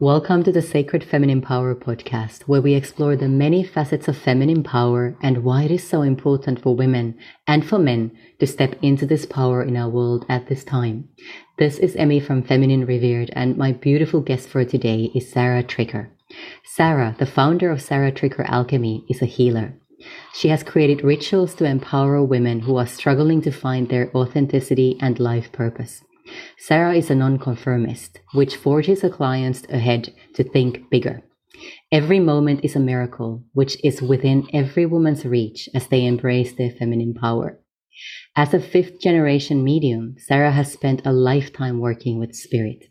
Welcome to the Sacred Feminine Power podcast, where we explore the many facets of feminine power and why it is so important for women and for men to step into this power in our world at this time. This is Emmy from Feminine Revered, and my beautiful guest for today is Sarah Tricker. Sarah, the founder of Sarah Tricker Alchemy, is a healer. She has created rituals to empower women who are struggling to find their authenticity and life purpose. Sarah is a nonconformist, which forges her clients ahead to think bigger. Every moment is a miracle, which is within every woman's reach as they embrace their feminine power. As a fifth generation medium, Sarah has spent a lifetime working with spirit.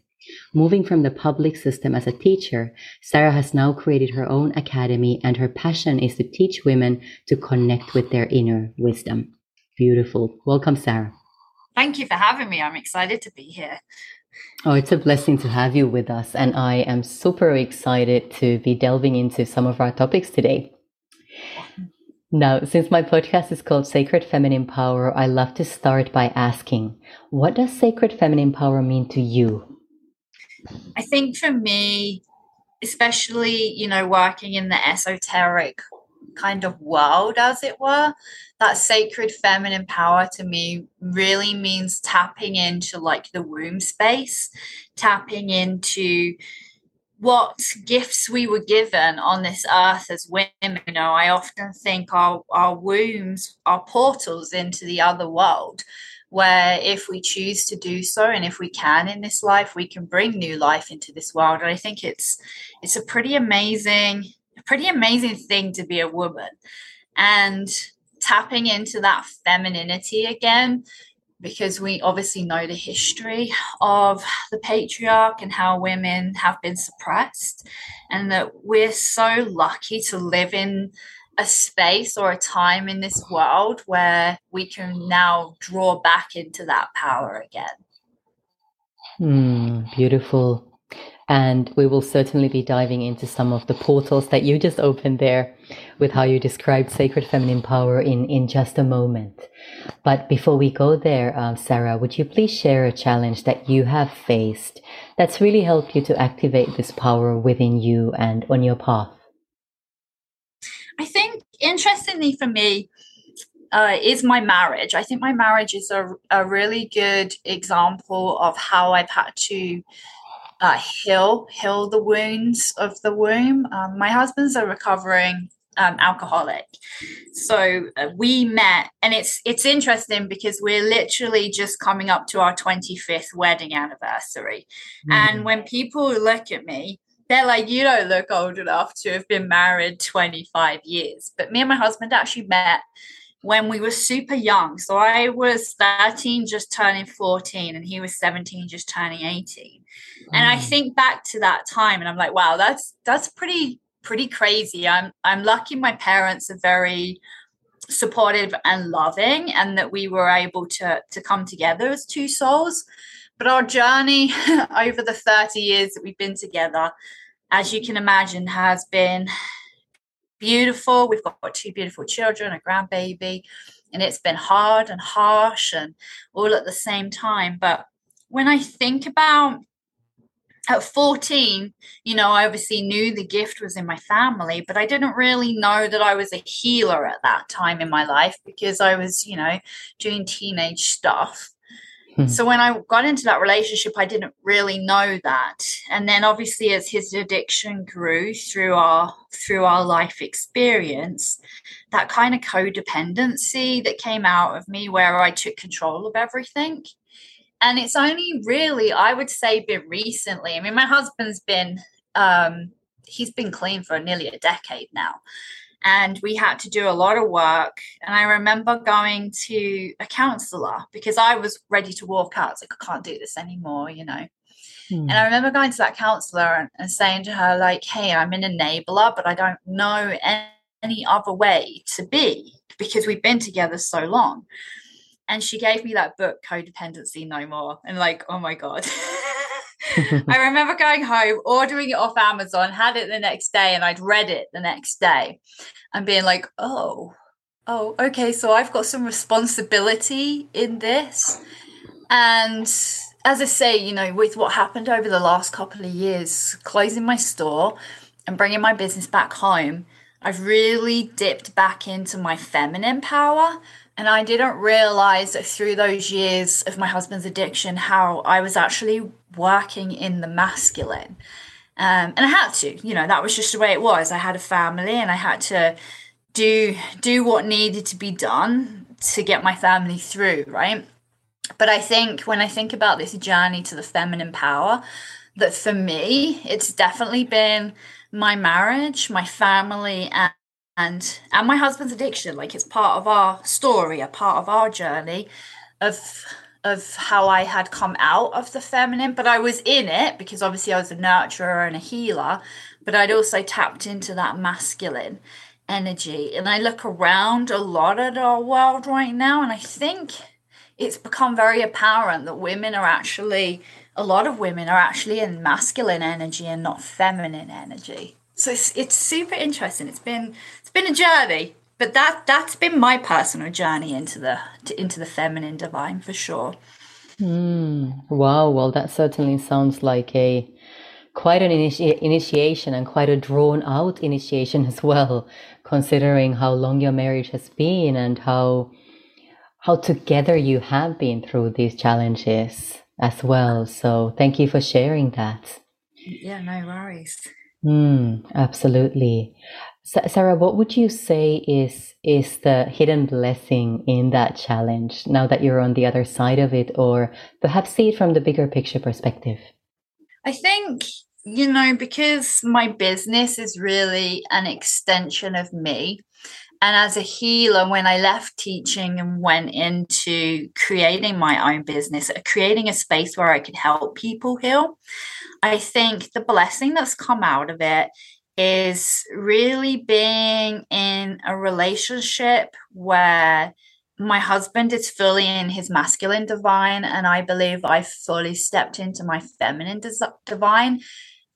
Moving from the public system as a teacher, Sarah has now created her own academy, and her passion is to teach women to connect with their inner wisdom. Beautiful. Welcome, Sarah. Thank you for having me. I'm excited to be here. Oh, it's a blessing to have you with us. And I am super excited to be delving into some of our topics today. Now, since my podcast is called Sacred Feminine Power, I love to start by asking, what does sacred feminine power mean to you? I think for me, especially, you know, working in the esoteric kind of world, as it were, that sacred feminine power to me really means tapping into like the womb space, tapping into what gifts we were given on this earth as women. You know, I often think our, our wombs are portals into the other world where if we choose to do so and if we can in this life we can bring new life into this world and i think it's it's a pretty amazing pretty amazing thing to be a woman and tapping into that femininity again because we obviously know the history of the patriarch and how women have been suppressed and that we're so lucky to live in a space or a time in this world where we can now draw back into that power again. Hmm, beautiful. And we will certainly be diving into some of the portals that you just opened there with how you described sacred feminine power in, in just a moment. But before we go there, uh, Sarah, would you please share a challenge that you have faced that's really helped you to activate this power within you and on your path? I think, interestingly for me, uh, is my marriage. I think my marriage is a, a really good example of how I've had to uh, heal heal the wounds of the womb. Um, my husband's a recovering um, alcoholic, so uh, we met, and it's it's interesting because we're literally just coming up to our twenty fifth wedding anniversary, mm. and when people look at me. They're like, you don't look old enough to have been married 25 years. But me and my husband actually met when we were super young. So I was 13, just turning 14, and he was 17, just turning 18 and i mm. think back to that time and i'm like wow that's that's pretty pretty crazy i'm i'm lucky my parents are very supportive and loving and that we were able to to come together as two souls but our journey over the 30 years that we've been together as you can imagine has been beautiful we've got two beautiful children a grandbaby and it's been hard and harsh and all at the same time but when i think about at 14, you know, I obviously knew the gift was in my family, but I didn't really know that I was a healer at that time in my life because I was, you know, doing teenage stuff. Hmm. So when I got into that relationship, I didn't really know that. And then obviously as his addiction grew through our through our life experience, that kind of codependency that came out of me where I took control of everything and it's only really i would say been recently i mean my husband's been um he's been clean for nearly a decade now and we had to do a lot of work. And i remember going to a counselor because i was ready to walk out. Like i can't do this anymore you know? Hmm. and i remember going to that counselor and, and, saying to her like hey i'm an enabler but i don't know any other way to be because we've been together so long. And she gave me that book codependency no more. And like oh my god i remember going home ordering it off amazon had it the next day and i'd read it the next day and being like oh oh okay so i've got some responsibility in this and as I say, you know, with what happened over the last couple of years, closing my store and bringing my business back home, I've really dipped back into my feminine power. And I didn't realize through those years of my husband's addiction, how I was actually working in the masculine. Um, and I had to, you know, that was just the way it was. I had a family and I had to do do what needed to be done to get my family through, right? But I think when I think about this journey to the feminine power, that for me, it's definitely been my marriage, my family, and and and my husband's addiction. Like it's part of our story, a part of our journey of of how I had come out of the feminine, but I was in it because obviously I was a nurturer and a healer, but I'd also tapped into that masculine energy. And I look around a lot at our world right now, and I think it's become very apparent that women are actually a lot of women are actually in masculine energy and not feminine energy. So it's it's super interesting. It's been it's been a journey, but that that's been my personal journey into the to, into the feminine divine for sure. Mm, wow, well that certainly sounds like a quite an initi- initiation and quite a drawn out initiation as well, considering how long your marriage has been and how how together you have been through these challenges as well. So thank you for sharing that. Yeah, no worries. Mm, absolutely. Sarah, what would you say is is the hidden blessing in that challenge now that you're on the other side of it, or perhaps see it from the bigger picture perspective? I think, you know, because my business is really an extension of me, and as a healer, when I left teaching and went into creating my own business, uh, creating a space where I could help people heal, I think the blessing that's come out of it is really being in a relationship where my husband is fully in his masculine divine, and I believe I fully stepped into my feminine divine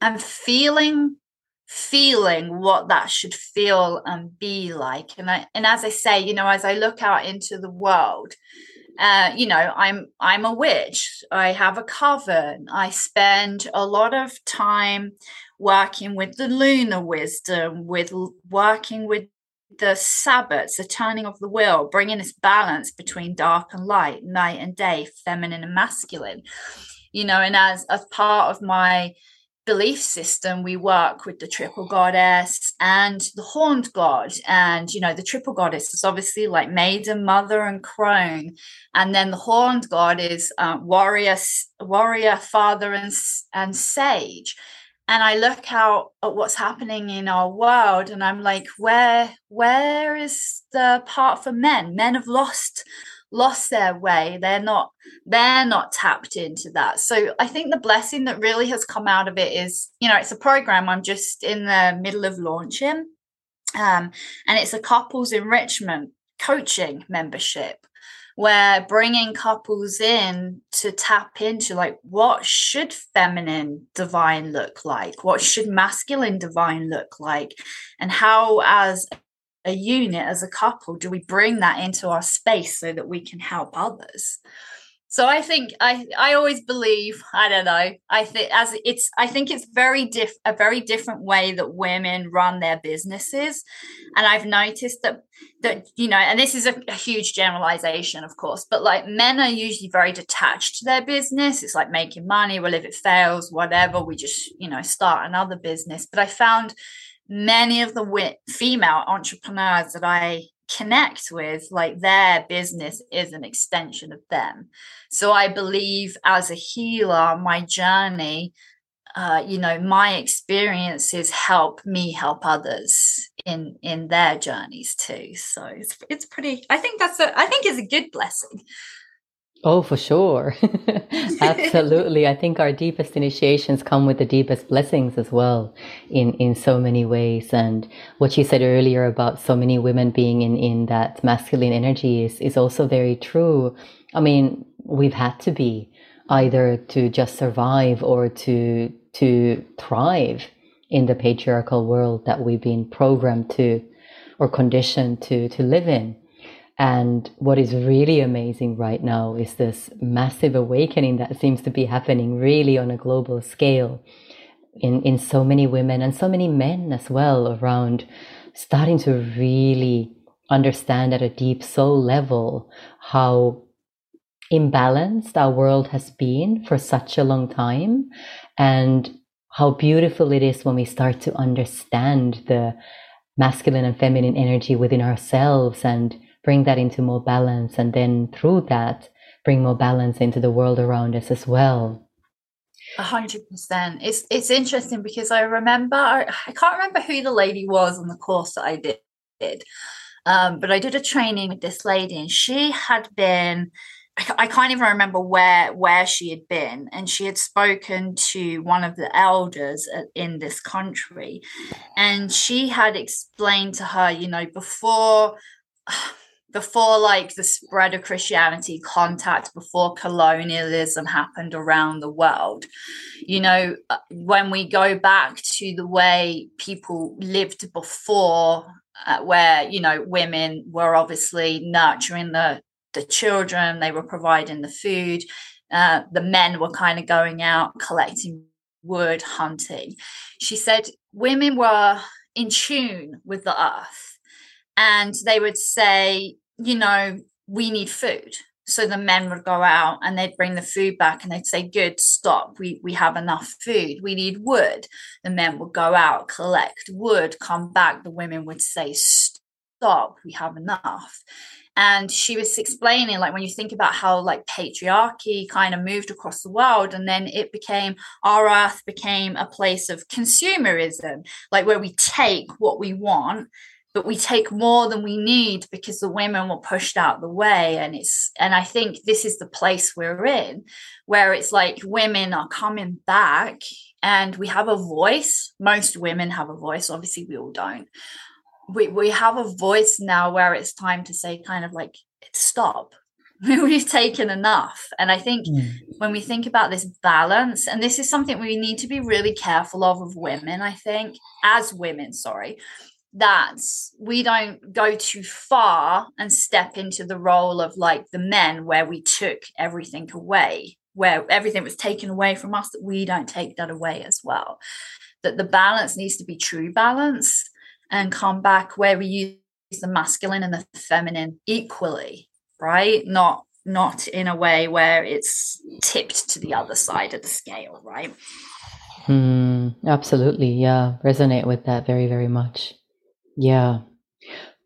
and feeling feeling what that should feel and be like. And I, and as i say you know as i look out into the world uh, you know i'm i'm a witch. I have a coven. I spend a lot of time working with the lunar wisdom with working with the sabbats the turning of the wheel bringing this balance between dark and light night and day feminine and masculine. You know and as as part of my belief system we work with the triple goddess and the horned god. And you know the triple goddess is obviously like maiden mother and crone. And then the horned god is uh, warrior warrior father and and sage. And i look out at what's happening in our world and i'm like where where is the part for men? Men have lost lost their way. They're not they're not tapped into that. So i think the blessing that really has come out of it is you know it's a program i'm just in the middle of launching um, and it's a couples enrichment coaching membership where bringing couples in to tap into like what should feminine divine look like? What should masculine divine look like? And how as a unit as a couple do we bring that into our space so that we can help others? So i think i i always believe i don't know i think as it's i think it's very diff a very different way that women run their businesses. And i've noticed that that you know and this is a, a huge generalization of course but like men are usually very detached to their business. It's like making money well if it fails whatever we just you know start another business. But i found many of the female entrepreneurs that I connect with, like their business is an extension of them. So I believe as a healer, my journey, uh, you know, my experiences help me help others in in their journeys too. So it's it's pretty. I think that's a. I think it's a good blessing. Oh, for sure. Absolutely. I think our deepest initiations come with the deepest blessings as well in, in so many ways. And what you said earlier about so many women being in, in that masculine energy is, is also very true. I mean, we've had to be either to just survive or to, to thrive in the patriarchal world that we've been programmed to or conditioned to, to live in. And what is really amazing right now is this massive awakening that seems to be happening really on a global scale in, in so many women and so many men as well around starting to really understand at a deep soul level how imbalanced our world has been for such a long time and how beautiful it is when we start to understand the masculine and feminine energy within ourselves and bring that into more balance and then through that bring more balance into the world around us as well. A hundred percent. It's it's interesting because i remember I, can't remember who the lady was on the course that i did um, but i did a training with this lady and she had been I can't even remember where where she had been, and she had spoken to one of the elders in this country, and she had explained to her, you know, before before like the spread of Christianity, contact before colonialism happened around the world, you know, uh, when we go back to the way people lived before, uh, where you know women were obviously nurturing the the children, they were providing the food. Uh, the men were kind of going out collecting wood, hunting. She said women were in tune with the earth and they would say, you know, we need food. So the men would go out and they'd bring the food back and they'd say, Good, stop. We we have enough food. We need wood. The men would go out, collect wood, come back. The women would say, Stop, we have enough and she was explaining like when you think about how like patriarchy kind of moved across the world and then it became our earth became a place of consumerism like where we take what we want but we take more than we need because the women were pushed out the way. And it's and i think this is the place we're in where it's like women are coming back and we have a voice. Most women have a voice. Obviously we all don't. We we have a voice now where it's time to say kind of like stop. We've taken enough. And i think mm. when we think about this balance and this is something we need to be really careful of of women i think as women sorry that we don't go too far and step into the role of like the men where we took everything away where everything was taken away from us that we don't take that away as well that the balance needs to be true balance and come back where we use the masculine and the feminine equally, right? Not not in a way where it's tipped to the other side of the scale, right? Mm, absolutely. Yeah. Resonate with that very, very much. Yeah.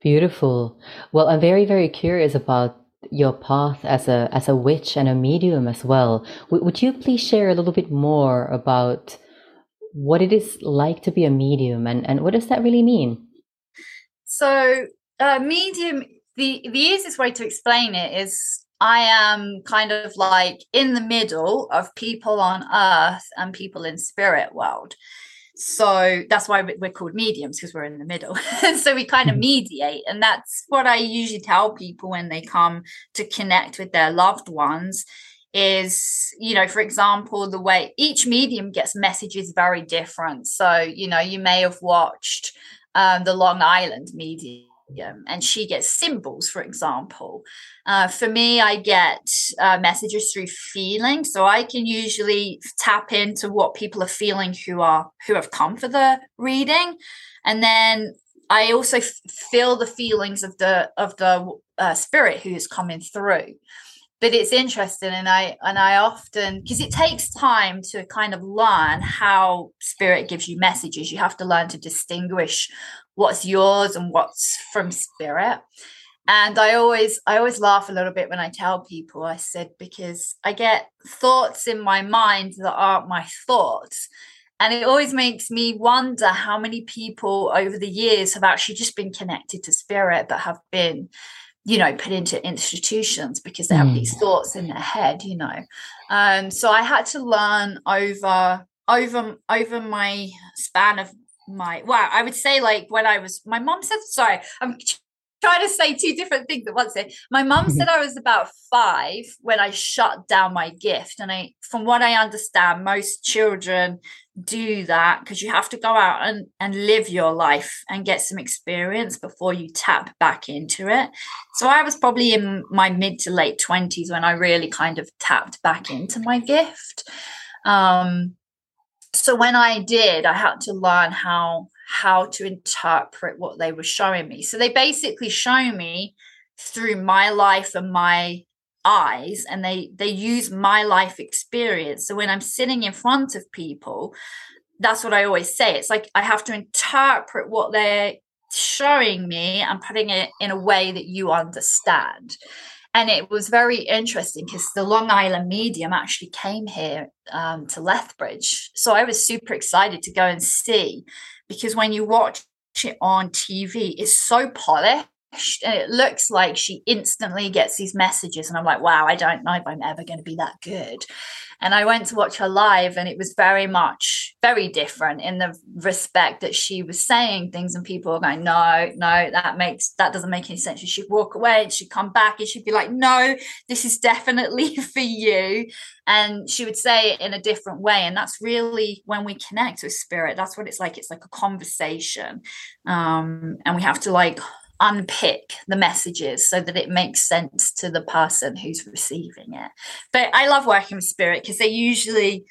Beautiful. Well, I'm very, very curious about your path as a as a witch and a medium as well. W- would you please share a little bit more about what it is like to be a medium and, and what does that really mean? So, uh, medium, the, the easiest way to explain it is I am kind of like in the middle of people on earth and people in spirit world. So that's why we're called mediums because we're in the middle. so we kind of hmm. mediate. And that's what I usually tell people when they come to connect with their loved ones is you know for example the way each medium gets messages very different so you know you may have watched um, the long island medium and she gets symbols for example. Uh, for me i get uh, messages through feeling. So i can usually tap into what people are feeling who are who have come for the reading. And then i also f- feel the feelings of the of the uh, spirit who is coming through but it's interesting and i and i often because it takes time to kind of learn how spirit gives you messages. You have to learn to distinguish what's yours and what's from spirit. And i always i always laugh a little bit when i tell people i said because i get thoughts in my mind that aren't my thoughts. And it always makes me wonder how many people over the years have actually just been connected to spirit but have been you know put into institutions because they have mm. these thoughts in their head you know um so i had to learn over over over my span of my well i would say like when i was my mom said sorry i'm trying to say two different things at once here. My mum said I was about five when I shut down my gift. And I from what I understand, most children do that because you have to go out and, and live your life and get some experience before you tap back into it. So I was probably in my mid to late 20s when I really kind of tapped back into my gift. Um, so when I did, I had to learn how how to interpret what they were showing me. So they basically show me through my life and my eyes and they they use my life experience. So when i'm sitting in front of people that's what i always say. It's like i have to interpret what they're showing me and putting it in a way that you understand. And it was very interesting because the long island medium actually came here um, to lethbridge. So i was super excited to go and see because when you watch it on tv it's so polished it looks like she instantly gets these messages and i'm like wow i don't know if i'm ever going to be that good. And i went to watch her live and it was very much very different in the respect that she was saying things and people were going no no that makes that doesn't make any sense. She'd walk away and she'd come back and she'd be like no this is definitely for you. And she would say it in a different way and that's really when we connect with spirit that's what it's like it's like a conversation. Um, and we have to like unpick the messages so that it makes sense to the person who's receiving it. But I love working with spirit because they usually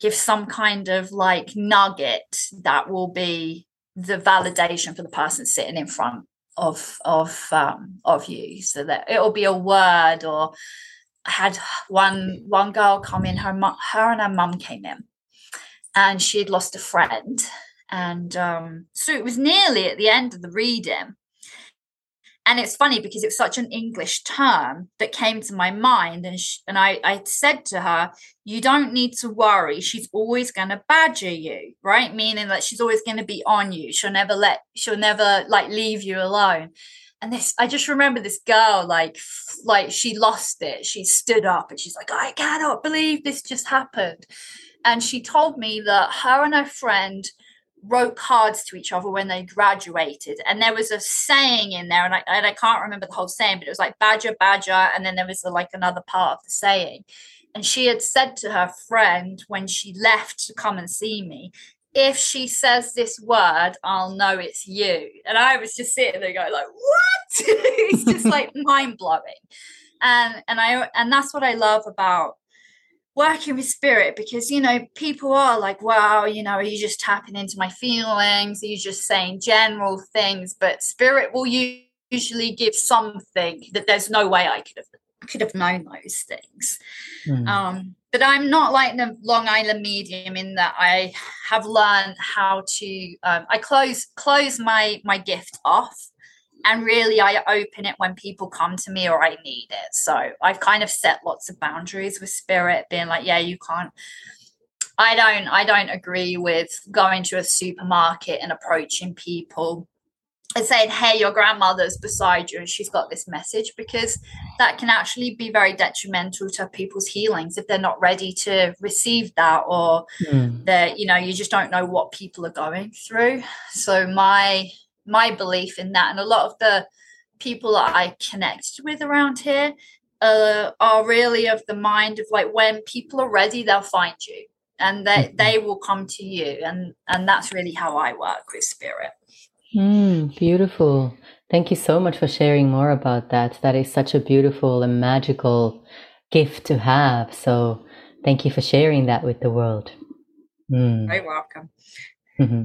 give some kind of like nugget that will be the validation for the person sitting in front of of um, of you so that it'll be a word or I had one one girl come in her her and her mum came in and she'd lost a friend and um, so it was nearly at the end of the reading and it's funny because it's such an english term that came to my mind and she, and I, I said to her you don't need to worry. She's always going to badger you right? Meaning that she's always going to be on you. She'll never let she'll never like leave you alone. And this i just remember this girl like like she lost it. She stood up and she's like i cannot believe this just happened. And she told me that her and her friend wrote cards to each other when they graduated. And there was a saying in there, and I, and I can't remember the whole saying, but it was like badger, badger. And then there was like another part of the saying. And she had said to her friend when she left to come and see me, if she says this word, I'll know it's you. And I was just sitting there going like, what? it's just like mind blowing. And and I and that's what I love about working with spirit because you know people are like wow you know are you just tapping into my feelings? Are you just saying general things? But spirit will usually give something that there's no way i could have could have known those things. Mm. um, but i'm not like the long island medium in that i have learned how to um, i close close my my gift off and really i open it when people come to me or i need it so i've kind of set lots of boundaries with spirit being like yeah you can't i don't i don't agree with going to a supermarket and approaching people and saying hey your grandmother's beside you and she's got this message because that can actually be very detrimental to people's healings if they're not ready to receive that or mm. that you know you just don't know what people are going through so my my belief in that. And a lot of the people that I connected with around here uh, are really of the mind of like when people are ready, they'll find you and they, mm-hmm. they will come to you. And, and that's really how I work with spirit. Mm, beautiful. Thank you so much for sharing more about that. That is such a beautiful and magical gift to have. So thank you for sharing that with the world. Mm. Very welcome. Mm-hmm.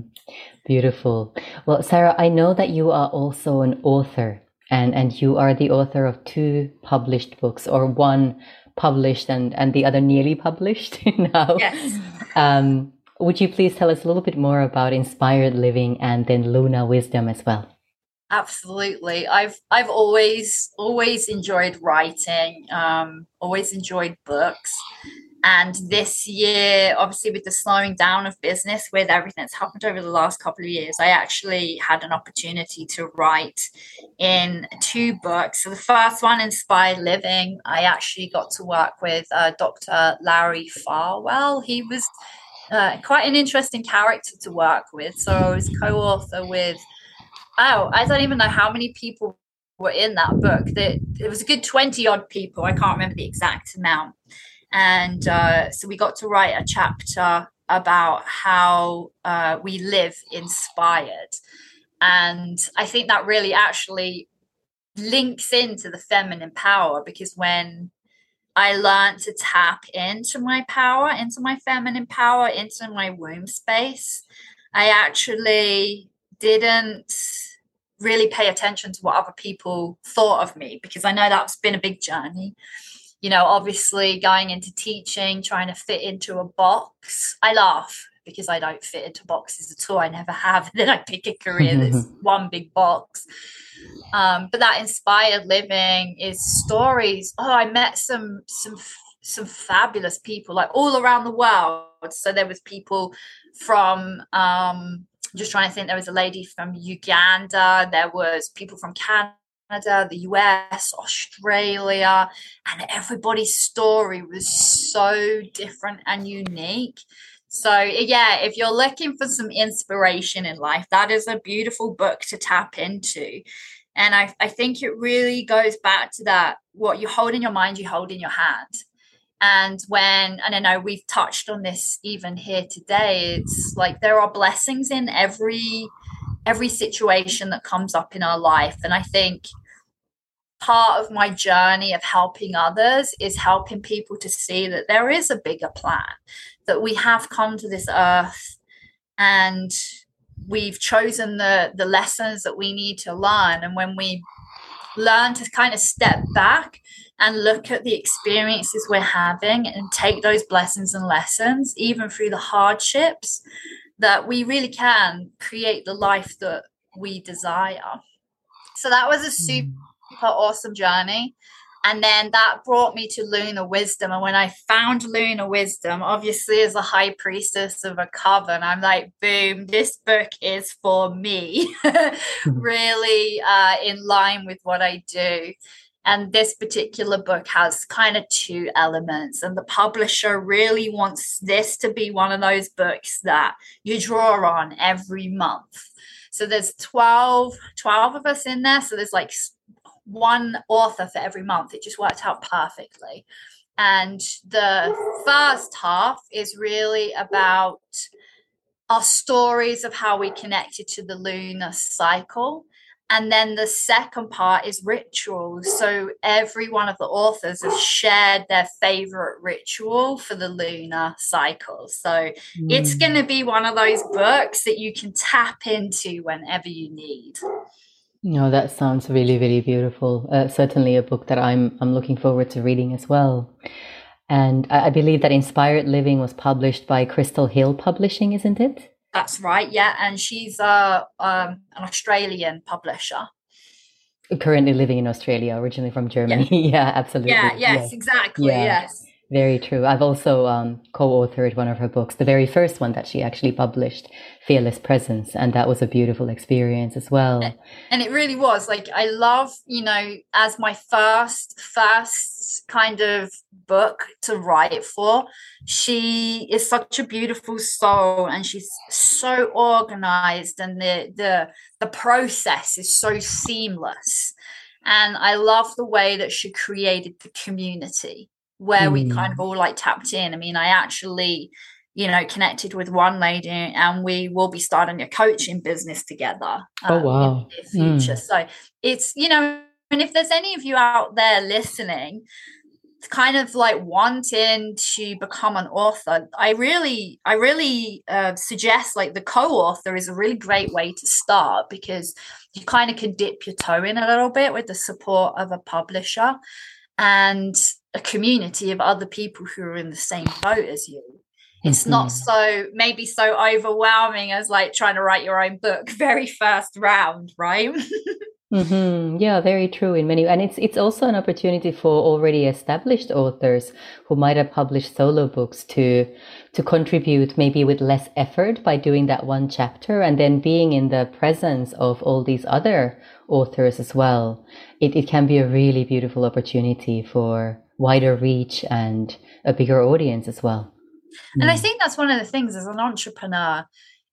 Beautiful. Well, Sarah, I know that you are also an author and, and you are the author of two published books or one published and, and the other nearly published now. Yes. Um, would you please tell us a little bit more about Inspired Living and then Lunar Wisdom as well? Absolutely. I've I've always always enjoyed writing, um, always enjoyed books. And this year, obviously, with the slowing down of business, with everything that's happened over the last couple of years, I actually had an opportunity to write in two books. So, the first one, Inspired Living, I actually got to work with uh, Dr. Larry Farwell. He was uh, quite an interesting character to work with. So, I was co author with, oh, I don't even know how many people were in that book. That it was a good twenty odd people. I can't remember the exact amount, and uh, so we got to write a chapter about how uh, we live inspired, and I think that really actually links into the feminine power because when I learned to tap into my power, into my feminine power, into my womb space. I actually didn't really pay attention to what other people thought of me because I know that's been a big journey. You know, obviously going into teaching, trying to fit into a box. I laugh because I don't fit into boxes at all. I never have. then I pick a career that's one big box. Um, but that inspired living is stories. Oh, I met some some some fabulous people like all around the world. So there was people from um, just trying to think. There was a lady from Uganda. There was people from Canada, the US, Australia, and everybody's story was so different and unique. So, yeah, if you're looking for some inspiration in life, that is a beautiful book to tap into. And I, I think it really goes back to that what you hold in your mind, you hold in your hand. And when, and I know we've touched on this even here today, it's like there are blessings in every every situation that comes up in our life. And I think part of my journey of helping others is helping people to see that there is a bigger plan, that we have come to this earth and we've chosen the the lessons that we need to learn and when we learn to kind of step back and look at the experiences we're having and take those blessings and lessons even through the hardships that we really can create the life that we desire so that was a super awesome journey and then that brought me to Lunar Wisdom. And when I found Lunar Wisdom, obviously as a high priestess of a coven, I'm like, boom, this book is for me, really uh, in line with what I do. And this particular book has kind of two elements. And the publisher really wants this to be one of those books that you draw on every month. So there's 12, 12 of us in there. So there's like one author for every month. It just worked out perfectly. And the first half is really about our stories of how we connected to the lunar cycle. And then the second part is rituals. So every one of the authors has shared their favorite ritual for the lunar cycle. So mm. it's going to be one of those books that you can tap into whenever you need. No, that sounds really, really beautiful. Uh, certainly a book that I'm I'm looking forward to reading as well. And I, I believe that Inspired Living was published by Crystal Hill Publishing, isn't it? That's right, yeah. And she's uh, um, an Australian publisher. Currently living in Australia, originally from Germany. Yeah, yeah absolutely. Yeah, yes, exactly. Yes. Very true. I've also um, co-authored one of her books, the very first one that she actually published, Fearless Presence, and that was a beautiful experience as well. And it really was. Like I love, you know, as my first first kind of book to write for, she is such a beautiful soul and she's so organized and the the the process is so seamless. And I love the way that she created the community where mm. we kind of hmm. all like tapped in. I mean, I actually, you know, connected with one lady and we will be starting a coaching business together. Oh, um, oh, wow. In the future. Mm. So it's, you know, and if there's any of you out there listening, kind of like wanting to become an author i really i really uh, suggest like the co-author is a really great way to start because you kind of can dip your toe in a little bit with the support of a publisher and a community of other people who are in the same boat as you it's mm-hmm. not so maybe so overwhelming as like trying to write your own book very first round right mm-hmm. yeah very true in many and it's it's also an opportunity for already established authors who might have published solo books to to contribute maybe with less effort by doing that one chapter and then being in the presence of all these other authors as well it, it can be a really beautiful opportunity for wider reach and a bigger audience as well. And I mm. think that's one of the things as an entrepreneur,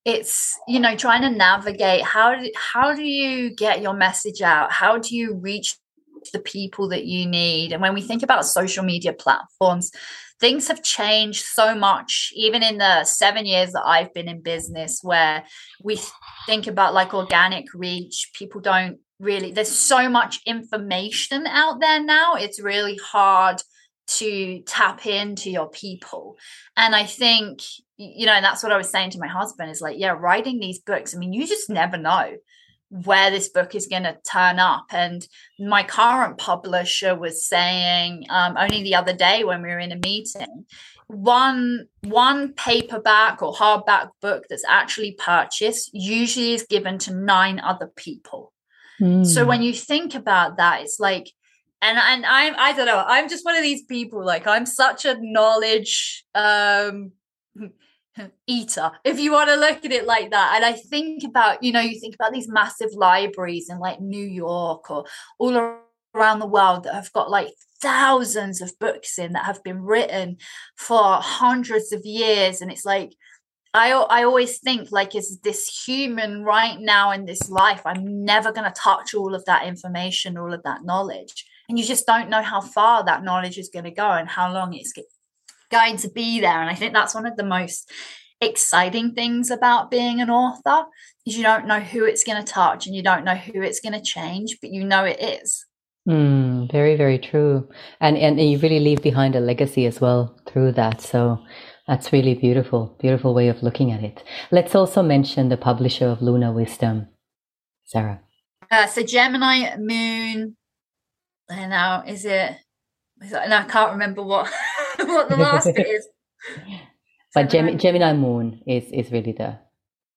it's you know trying to navigate how do, how do you get your message out how do you reach the people that you need and when we think about social media platforms things have changed so much even in the 7 years that I've been in business where we think about like organic reach people don't really there's so much information out there now it's really hard to tap into your people. And i think you know and that's what i was saying to my husband is like yeah writing these books i mean you just never know where this book is going to turn up. And my current publisher was saying um, only the other day when we were in a meeting one one paperback or hardback book that's actually purchased usually is given to nine other people mm. so hmm. when you think about that it's like and and I'm I don't know I'm just one of these people like I'm such a knowledge um eater if you want to look at it like that and I think about you know you think about these massive libraries in like New York or all around the world that have got like thousands of books in that have been written for hundreds of years and it's like I, I always think like is this human right now in this life? I'm never going to touch all of that information all of that knowledge. And you just don't know how far that knowledge is going to go and how long it's going to be there. And i think that's one of the most exciting things about being an author is you don't know who it's going to touch and you don't know who it's going to change but you know it is. Mm, very very true. And and you really leave behind a legacy as well through that. So that's really beautiful beautiful way of looking at it let's also mention the publisher of lunar wisdom sarah uh, so gemini moon and now is it? Is it and I can't remember what what the last bit is. But Gem- Gemini Moon is is really the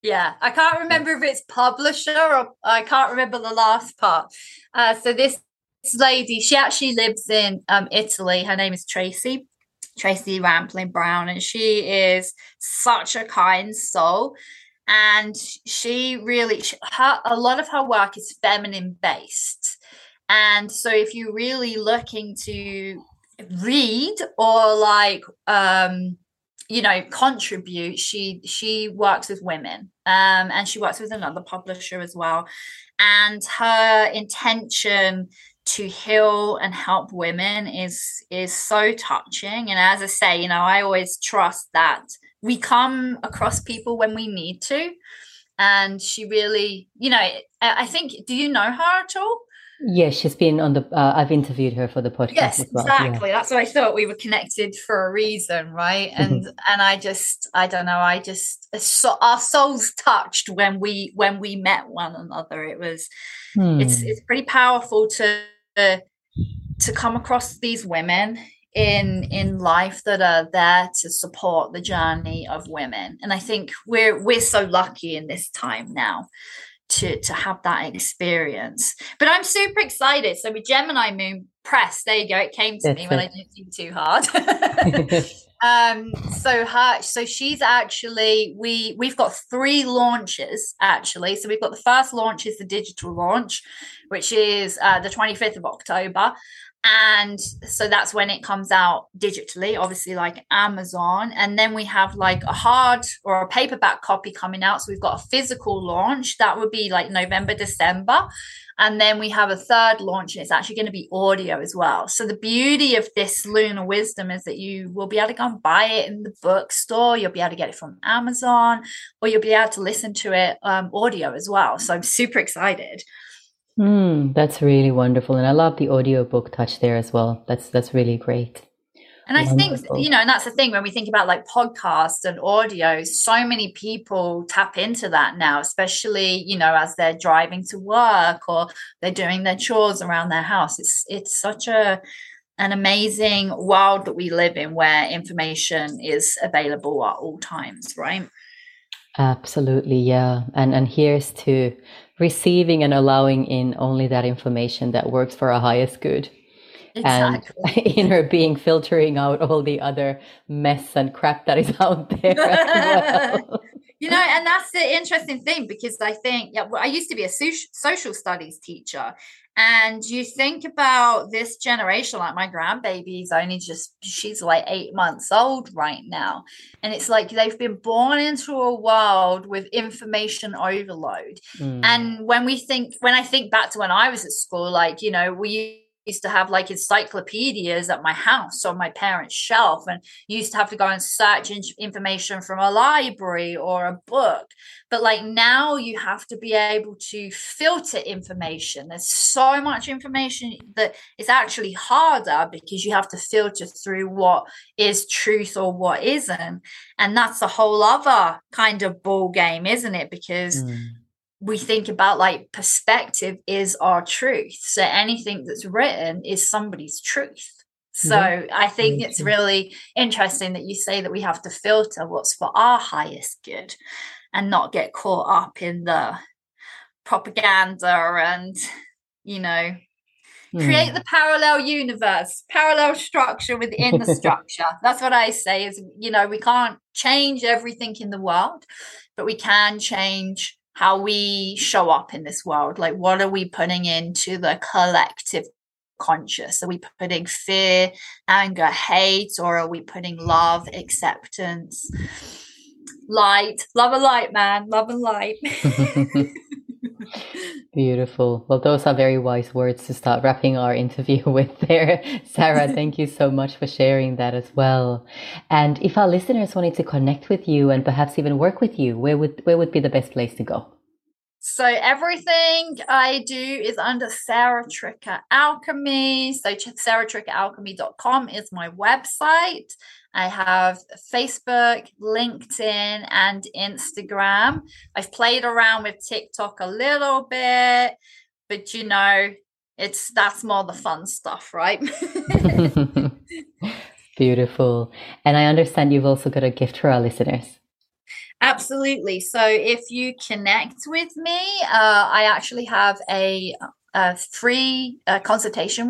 yeah, I can't remember if it's publisher or I can't remember the last part. Uh, so this, this lady, she actually lives in um, Italy. Her name is Tracy, Tracy Rampling Brown, and she is such a kind soul. And she really, her, a lot of her work is feminine based. And so if you're really looking to read or like um you know contribute she she works with women um and she works with another publisher as well and her intention to heal and help women is is so touching and as i say you know i always trust that we come across people when we need to and she really you know i think do you know her at all Yes, she's been on the. Uh, I've interviewed her for the podcast. Yes, as well. exactly. Yeah. That's what I thought. We were connected for a reason, right? Mm-hmm. And and I just, I don't know. I just, so, our souls touched when we when we met one another. It was, hmm. it's it's pretty powerful to to come across these women in in life that are there to support the journey of women and i think we're we're so lucky in this time now to to have that experience. But I'm super excited. So with Gemini Moon Press, there you go. It came to me when I didn't think too hard. um so her so she's actually we we've got three launches actually. So we've got the first launch is the digital launch which is uh, the 25th of october and so that's when it comes out digitally obviously like amazon. And then we have like a hard or a paperback copy coming out. So we've got a physical launch. That would be like november december. And then we have a third launch and it's actually going to be audio as well. So the beauty of this lunar wisdom is that you will be able to go and buy it in the bookstore. You'll be able to get it from amazon or you'll be able to listen to it um, audio as well. So i'm super excited Mm, that's really wonderful, and I love the audiobook touch there as well. That's that's really great. And I Wonderful. think, you know, and that's the thing when we think about like podcasts and audio, so many people tap into that now, especially, you know, as they're driving to work or they're doing their chores around their house. It's it's such a an amazing world that we live in where information is available at all times, right? Absolutely, yeah. And and here's to receiving and allowing in only that information that works for our highest good. Exactly. And inner being filtering out all the other mess and crap that is out there well. you know, and that's the interesting thing because I think, yeah, well, I used to be a social studies teacher, And you think about this generation, like my grandbaby's only just, she's like eight months old right now. And it's like they've been born into a world with information overload. Mm. And when we think, when I think back to when I was at school, like, you know, we used to have like encyclopedias at my house on my parents' shelf and used to have to go and search information from a library or a book. But like now you have to be able to filter information. There's so much information that it's actually harder because you have to filter through what is truth or what isn't. And that's a whole other kind of ball game, isn't it? Because mm we think about like perspective is our truth. So anything that's written is somebody's truth. So mm-hmm. I think it's really interesting that you say that we have to filter what's for our highest good and not get caught up in the propaganda and, you know, create mm. the parallel universe, parallel structure within the structure. That's what I say is, you know, we can't change everything in the world, but we can change how we show up in this world. Like, what are we putting into the collective conscious? Are we putting fear, anger, hate, or are we putting love, acceptance, light? Love and light, man. Love and light. Beautiful. Well, those are very wise words to start wrapping our interview with there. Sarah, thank you so much for sharing that as well. And if our listeners wanted to connect with you and perhaps even work with you, where would where would be the best place to go? So everything I do is under Sarah Tricker Alchemy. So sarahtrickeralchemy.com is my website. I have Facebook, LinkedIn, and Instagram. I've played around with TikTok a little bit, but you know, it's that's more the fun stuff, right? Beautiful. And I understand you've also got a gift for our listeners. Absolutely. So if you connect with me, uh, I actually have a, a free uh, consultation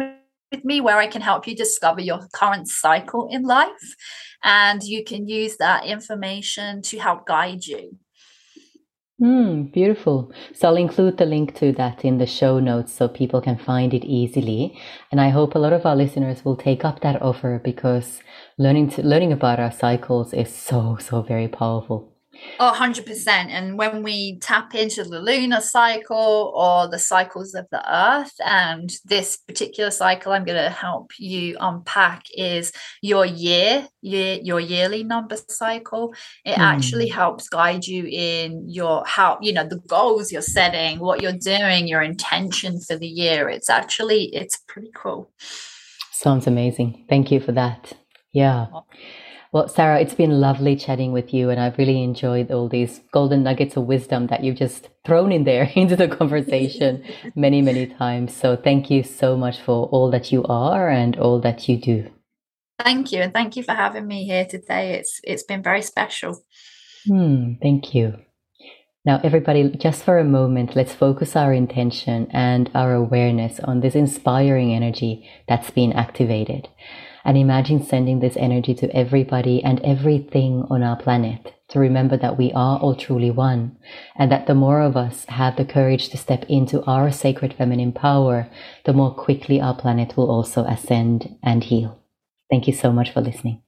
with me where I can help you discover your current cycle in life. And you can use that information to help guide you. Mm, beautiful. So I'll include the link to that in the show notes so people can find it easily. And I hope a lot of our listeners will take up that offer because learning to, learning about our cycles is so, so very powerful. Oh, 100%. And when we tap into the lunar cycle or the cycles of the earth, and this particular cycle I'm going to help you unpack is your year, year your yearly number cycle. It mm. actually helps guide you in your how, you know, the goals you're setting, what you're doing, your intention for the year. It's actually, it's pretty cool. Sounds amazing. Thank you for that. Yeah. Well, Sarah, it's been lovely chatting with you, and I've really enjoyed all these golden nuggets of wisdom that you've just thrown in there into the conversation many, many times. So, thank you so much for all that you are and all that you do. Thank you, and thank you for having me here today. It's it's been very special. Hmm, thank you. Now, everybody, just for a moment, let's focus our intention and our awareness on this inspiring energy that's been activated and imagine sending this energy to everybody and everything on our planet to remember that we are all truly one and that the more of us have the courage to step into our sacred feminine power, the more quickly our planet will also ascend and heal. Thank you so much for listening.